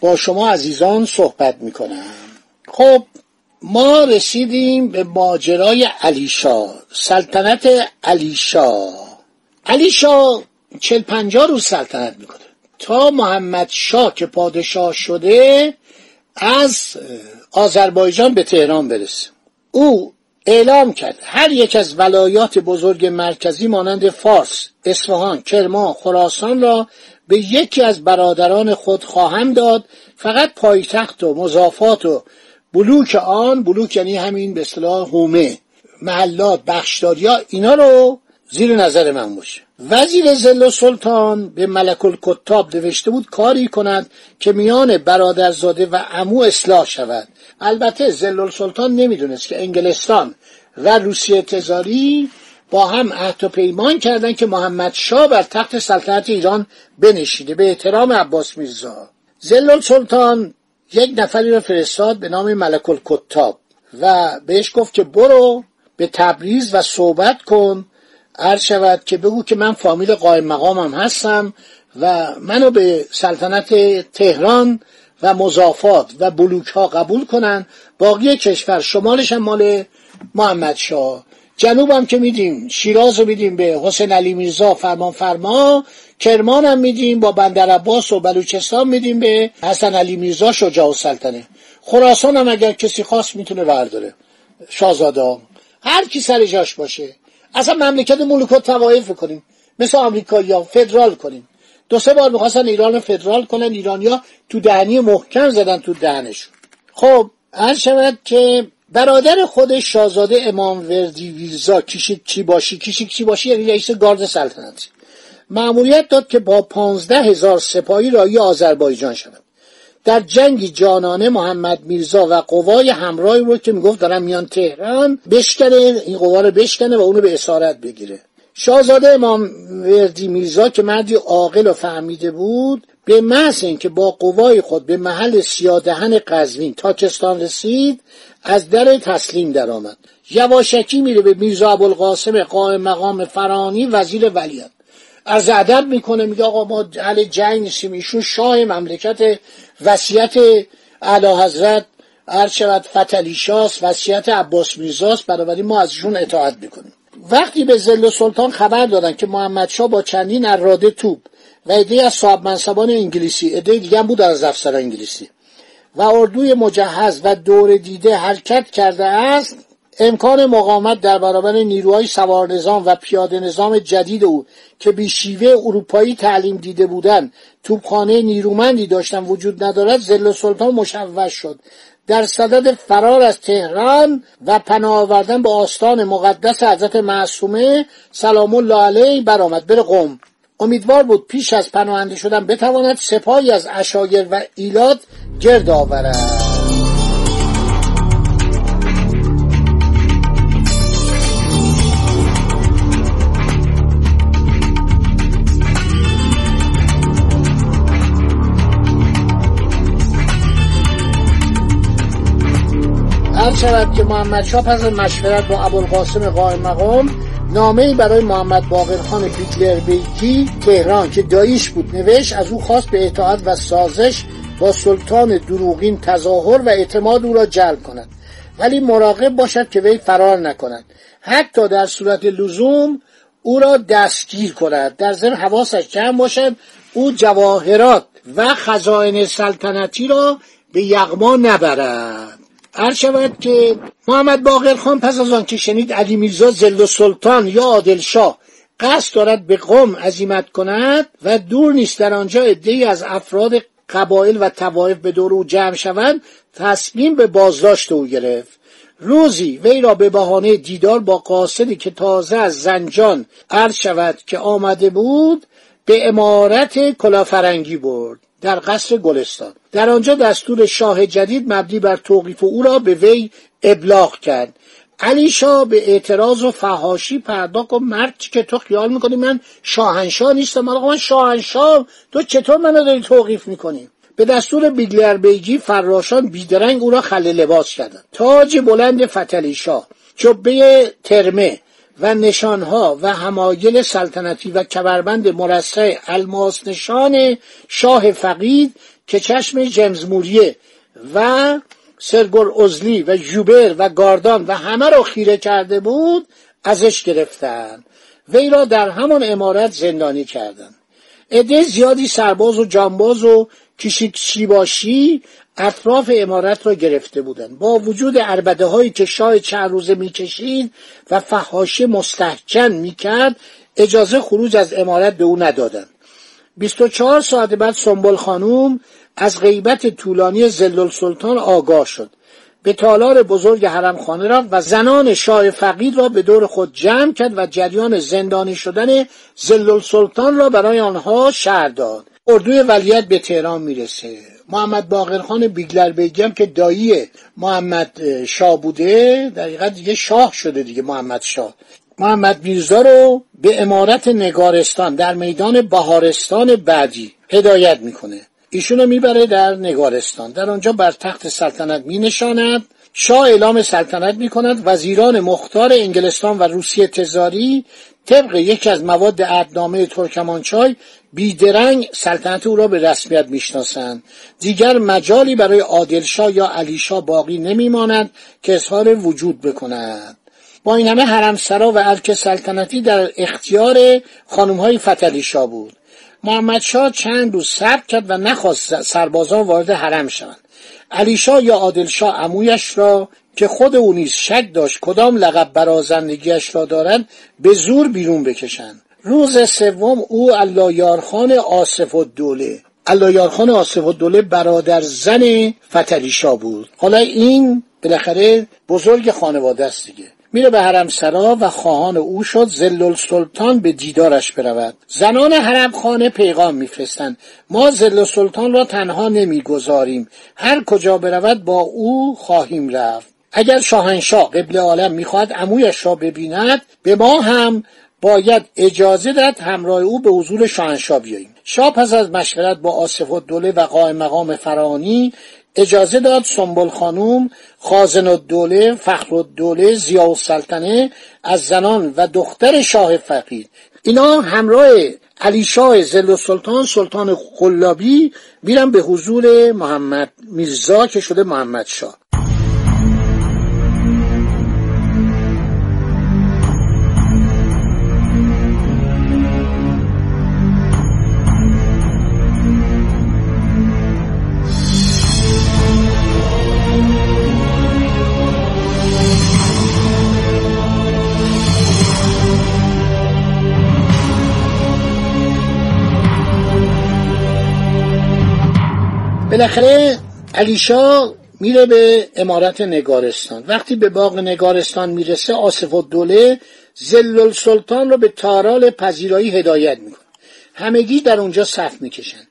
با شما عزیزان صحبت می کنم خب ما رسیدیم به ماجرای علیشا سلطنت علیشا علیشا چل پنجاه روز سلطنت می‌کنه تا محمد شاه که پادشاه شده از آذربایجان به تهران برسه. او اعلام کرد هر یک از ولایات بزرگ مرکزی مانند فارس، اصفهان، کرمان، خراسان را به یکی از برادران خود خواهم داد فقط پایتخت و مضافات و بلوک آن بلوک یعنی همین به اصطلاح هومه محلات بخشداریا اینا رو زیر نظر من باشه وزیر زل سلطان به ملک الکتاب نوشته بود کاری کند که میان برادرزاده و امو اصلاح شود. البته زل سلطان نمی‌دونست که انگلستان و روسیه تزاری با هم عهد و پیمان کردند که محمد شاه بر تخت سلطنت ایران بنشیده به احترام عباس میرزا. زل سلطان یک نفری را فرستاد به نام ملک الکتاب و بهش گفت که برو به تبریز و صحبت کن. عرض شود که بگو که من فامیل قائم مقامم هستم و منو به سلطنت تهران و مضافات و بلوک ها قبول کنن. باقی کشور شمالش هم مال محمد شاه. جنوب هم که میدیم شیراز رو میدیم به حسین علی میرزا فرمان فرما کرمان هم میدیم با بندر عباس و بلوچستان میدیم به حسن علی میرزا شجاع السلطنه. خراسان هم اگر کسی خواست می‌تونه برداره. شاهزاده هر کی سر جاش باشه. اصلا مملکت ملوک و توایف کنیم مثل آمریکایی ها فدرال کنیم. دو سه بار می‌خواستن ایران فدرال کنن. ایرانیا تو دهنی محکم زدن تو دهنشون. خب هر شود که برادر خودش شاهزاده امام وردی ویرزا کشید چی باشی؟ کشید چی باشی؟ یعنی رئیس گارد سلطنتی معمولیت داد که با پانزده هزار سپاهی رایی آذربایجان شود. در جنگی جانانه محمد میرزا و قوای همراهی رو که می‌گفت دارن میان تهران بشکنه این قوا رو بشکنه و اونو به اسارت بگیره. شاهزاده امام وردی میرزا که مردی عاقل و فهمیده بود به محض اینکه با قوای خود به محل سیادهن قزوین تاکستان رسید از در تسلیم درآمد. یواشکی میره به میرزا ابوالقاسم قائم مقام فرانی وزیر ولیعت. از ادب می‌کنه میگه آقا ما اهل جنگ نیستیم ایشون شاه مملکت وصیت اعلی حضرت هر شود فتلی شاست وصیت عباس میرزاست بنابراین ما از ایشون اطاعت می‌کنیم. وقتی به زل سلطان خبر دادن که محمد شاه با چندین اراده توب و عده از صاحب منصبان انگلیسی عده دیگه بود از افسر انگلیسی. و اردوی مجهز و دور دیده حرکت کرده است. امکان مقاومت در برابر نیروهای سوار نظام و پیاده نظام جدید او که بی شیوه اروپایی تعلیم دیده بودند توپخانه نیرومندی داشتن وجود ندارد زل سلطان مشوش شد. در صدد فرار از تهران و پناه آوردن به آستان مقدس حضرت معصومه سلام الله علیه برآمد. بره قم امیدوار بود پیش از پناهنده شدن بتواند سپاهی از اشاگر و ایلات گرد آورد. شود که محمد شاه پس مشورت با ابوالقاسم قائم مقام نامه ای برای محمد باقرخان پیتلر بیکی تهران که داییش بود. نوشت از او خواست به اطاعت و سازش با سلطان دروغین تظاهر و اعتماد او را جلب کند. ولی مراقب باشد که وی فرار نکند. حتی در صورت لزوم او را دستگیر کند. در ضمن حواسش جمع باشد او جواهرات و خزائن سلطنتی را به یغما نبرد. هر شود که محمد باقر خان پس از آن که شنید علی میرزا زل سلطان یا عادل شاه قصد دارد به قوم عزیمت کند و دور نیست در آنجا عدهای از افراد قبایل و توایف به دور او جمع شوند تصمیم به بازداشت او گرفت. روزی وی را به بهانه دیدار با قاصدی که تازه از زنجان عرض شود که آمده بود به امارت کلافرنگی برد در قصر گلستان. در آنجا دستور شاه جدید مبنی بر توقیف او را به وی ابلاغ کرد. علی شاه به اعتراض و فهاشی پرداخت و مرد که تو خیال می‌کنی من شاهنشاه نیستم؟ آقا من شاهنشاه تو چطور منو داری توقیف می‌کنی؟ به دستور بیگلر بیگی فراشان بیدرنگ او را خل لباس کردند. تاج بلند فتلی شاه جبه ترمه و نشانها و همایل سلطنتی و کبربند مرصع الماس نشان شاه فقید که چشم جمز موریه و سرگور ازلی و جوبر و گاردان و همه را خیره کرده بود ازش گرفتن. وی را در همان امارت زندانی کردند عده زیادی سرباز و جانباز و کشیکشیباشی اطراف امارت را گرفته بودند با وجود عربده هایی که شاه چند روزه می‌کشید و فحاشه مستحکن می‌کرد اجازه خروج از امارت به او ندادند. 24 ساعت بعد سنبل خانوم از غیبت طولانی زلل سلطان آگاه شد. به تالار بزرگ حرمخانه رفت و زنان شاه فقید را به دور خود جمع کرد و جریان زندانی شدن زلل سلطان را برای آنها شهر داد. اردوی ولیت به تهران می‌رسه. محمد باقرخان بیگلر بیگم که دایی محمد شاه بوده. در دیگه شاه شده دیگه محمد شاه. محمد میرزا رو به امارت نگارستان در میدان بهارستان بعدی هدایت می‌کنه. ایشونو می‌بره در نگارستان. در آنجا بر تخت سلطنت مینشاند. شاه اعلام سلطنت می کند وزیران مختار انگلستان و روسیه تزاری طبق یکی از مواد عهدنامه ترکمانچای بیدرنگ سلطنت او را به رسمیت می‌شناسند. دیگر مجالی برای عادلشاه یا علیشاه باقی نمیماند که اظهار وجود بکند. با این همه حرمسرا و ارک سلطنتی در اختیار خانمهای فتلی بود. محمد شاه چند روز صبر کرد و نخواست سربازان وارد حرم شوند. علیشاه یا عادلشاه عمویش را که خود او نیز شک داشت کدام لقب برازندگیش را دارند به زور بیرون بکشند. روز سوم او اللایارخان آصف الدوله اللایارخان آصف الدوله برادر زن فتلیشا بود. حالا این بالاخره بزرگ خانواده است دیگه. میره به حرم سرا و خواهان او شد زلل سلطان به دیدارش برود. زنان حرم خانه پیغام میفرستند. ما زل سلطان را تنها نمی‌گذاریم. هر کجا برود با او خواهیم رفت. اگر شاهنشاه قبل عالم می‌خواهد عمویش را ببیند به ما هم باید اجازه داد همراه او به حضور شاهنشاه بیاییم. شاه پس از مشورت با آصف الدوله و قائم مقام فرانی اجازه داد سنبل خانوم خازن الدوله فخر الدوله زیا السلطنه از زنان و دختر شاه فقید اینا همراه علی شاه زل سلطان سلطان خلابی میرن به حضور محمد میرزا که شده محمد شاه. بالاخره علیشا میره به امارت نگارستان. وقتی به باغ نگارستان می‌رسه آصف الدوله زلل سلطان رو به تارال پذیرایی هدایت می‌کنه. همگی در اونجا صف می‌کشن.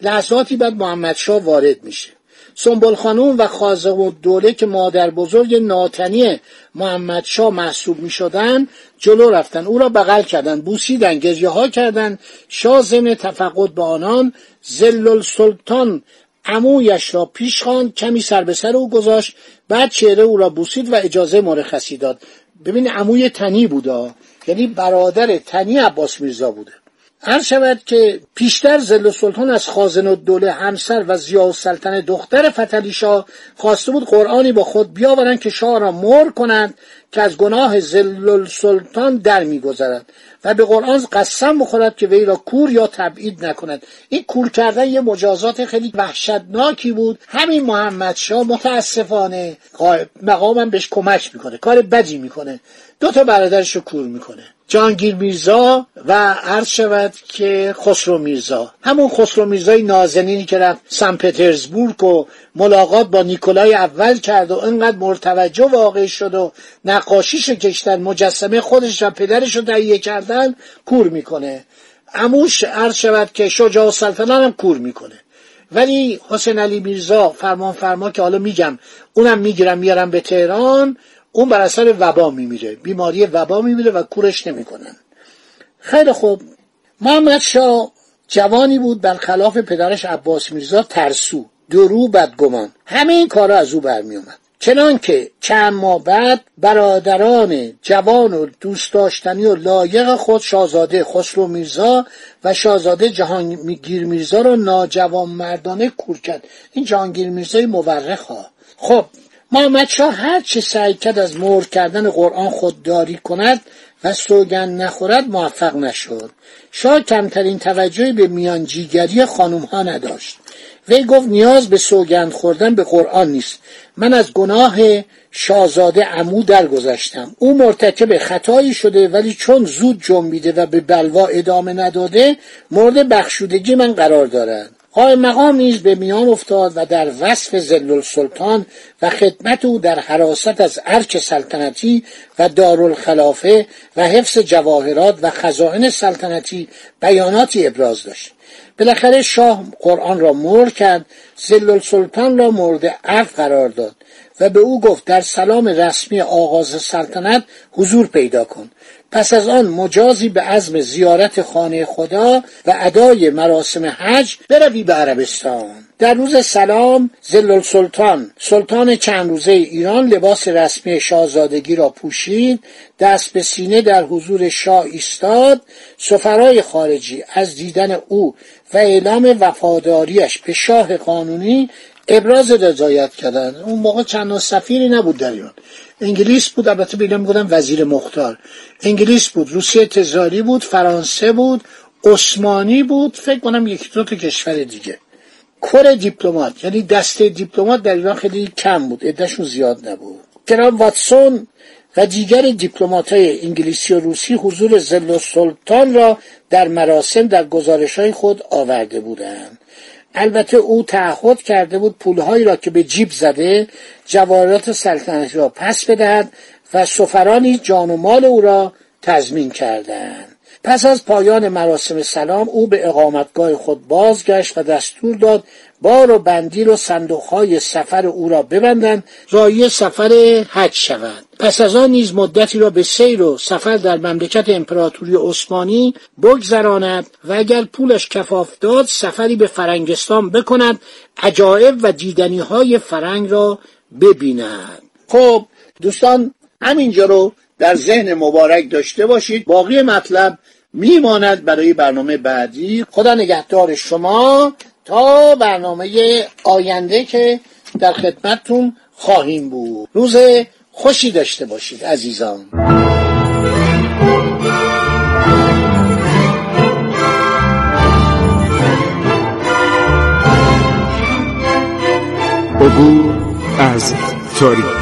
لحظاتی بعد محمد شاه وارد میشه. سنبل خانوم و خازم دوله که مادر بزرگ ناتنی محمد شاه محسوب می شدن جلو رفتن. او را بغل کردن بوسیدن گریه ها کردن. شاه ضمن تفقد به آنان زلل سلطان عمویش را پیش خواند کمی سر به سر او گذاشت بعد چهره او را بوسید و اجازه مرخصی داد. ببین عموی تنی بودا یعنی برادر تنی عباس میرزا بوده. هر شود که پیشتر زل سلطان از خازن و دوله همسر و زیا سلطن دختر فتلی شاه خواسته بود قرآنی با خود بیاورند که شاه را مر کنند که از گناه زلل سلطان در میگذرد. و به قرآن قسم بخورد که وی را کور یا تبعید نکند. این کور کردن یه مجازات خیلی وحشتناکی بود. همین محمد شاه متاسفانه مقامم بهش کمک می‌کنه کار بدی می‌کنه. دو تا برادرش رو کور می‌کنه. جانگیر میرزا و عرض شود که خسرو میرزا. همون خسرو میرزای نازنینی که رفت سن پترزبورگ و ملاقات با نیکولای اول کرد و اینقدر مرتوجه واقع شد و نقاشیش کشتن مجسمه خودش و پدرش رو تهیه کردن کور می‌کنه. اموش عرض شود که شجاع سلطنان هم کور می‌کنه. ولی حسین علی میرزا فرمان فرما که حالا میگم اونم می‌گیرم میارم به تهران اون بر اثر وبا میمیره. بیماری وبا میمیره و کورش نمی‌کنن. خیلی خوب. محمد شاه جوانی بود برخلاف پدرش عباس میرزا ترسو. درو بدگمان این کارا از او برمیومد چنان که چند ماه بعد برادران جوان و دوست داشتنی و لایق خود شاهزاده خسرو میرزا و شاهزاده جهانگیر میرزا را ناجوان مردانه کور کرد. این جهانگیر میرزای مورخ ها. خب محمد شاه هر چه سعی کرد از مور کردن قرآن خودداری کند و سوگند نخورد موفق نشد. شاه کمترین توجهی به میانجیگری خانم ها نداشت. وی گفت نیاز به سوگند خوردن به قرآن نیست. من از گناه شاهزاده عمو درگذشتم. او مرتکب خطایی شده ولی چون زود جنبیده و به بلوا ادامه نداده مورد بخشودگی من قرار دارد. قائم مقام نیز به میان افتاد و در وصف زل سلطان و خدمت او در حراست از ارک سلطنتی و دارالخلافه و حفظ جواهرات و خزائن سلطنتی بیاناتی ابراز داشت. بالاخره شاه قرآن را مر کرد زل سلطان را مورد عرض قرار داد. و به او گفت در سلام رسمی آغاز سلطنت حضور پیدا کن. پس از آن مجازی به عزم زیارت خانه خدا و ادای مراسم حج بروی به عربستان. در روز سلام زلل سلطان سلطان چند روزه ایران لباس رسمی شاهزادگی را پوشید دست به سینه در حضور شاه ایستاد سفرای خارجی از دیدن او و اعلام وفاداریش به شاه قانونی ابراز رضایت کردن. اون موقع چند سفیری نبود در ایران. انگلیس بود البته بینا می‌گفتن وزیر مختار. انگلیس بود روسیه تزاری بود فرانسه بود عثمانی بود فکر کنم یکی دو تا کشور دیگه. کر دیپلمات یعنی دسته دیپلمات در ایران خیلی کم بود عدهشون زیاد نبود. جناب واتسون و دیگر دیپلمات های انگلیسی و روسی حضور زل سلطان را در مراسم در گزارش های خود آورده بودند. البته او تعهد کرده بود پولهایی را که به جیب زده جواهرات سلطنتی را پس بدهد و سفرانی جان و مال او را تضمین کردند. پس از پایان مراسم سلام او به اقامتگاه خود بازگشت و دستور داد بار و بندیل و صندوقهای سفر او را ببندند رایی سفر حج شود. پس از آن نیز مدتی را به سیر و سفر در مملکت امپراتوری عثمانی بگذراند و اگر پولش کفاف داد سفری به فرنگستان بکند عجایب و دیدنی های فرنگ را ببیند خب دوستان همینجا رو در ذهن مبارک داشته باشید. باقی مطلب میماند برای برنامه بعدی. خدا نگهدار شما. تا برنامه آینده که در خدمتتون خواهیم بود. روز خوشی داشته باشید عزیزان. عبور از تاریخ.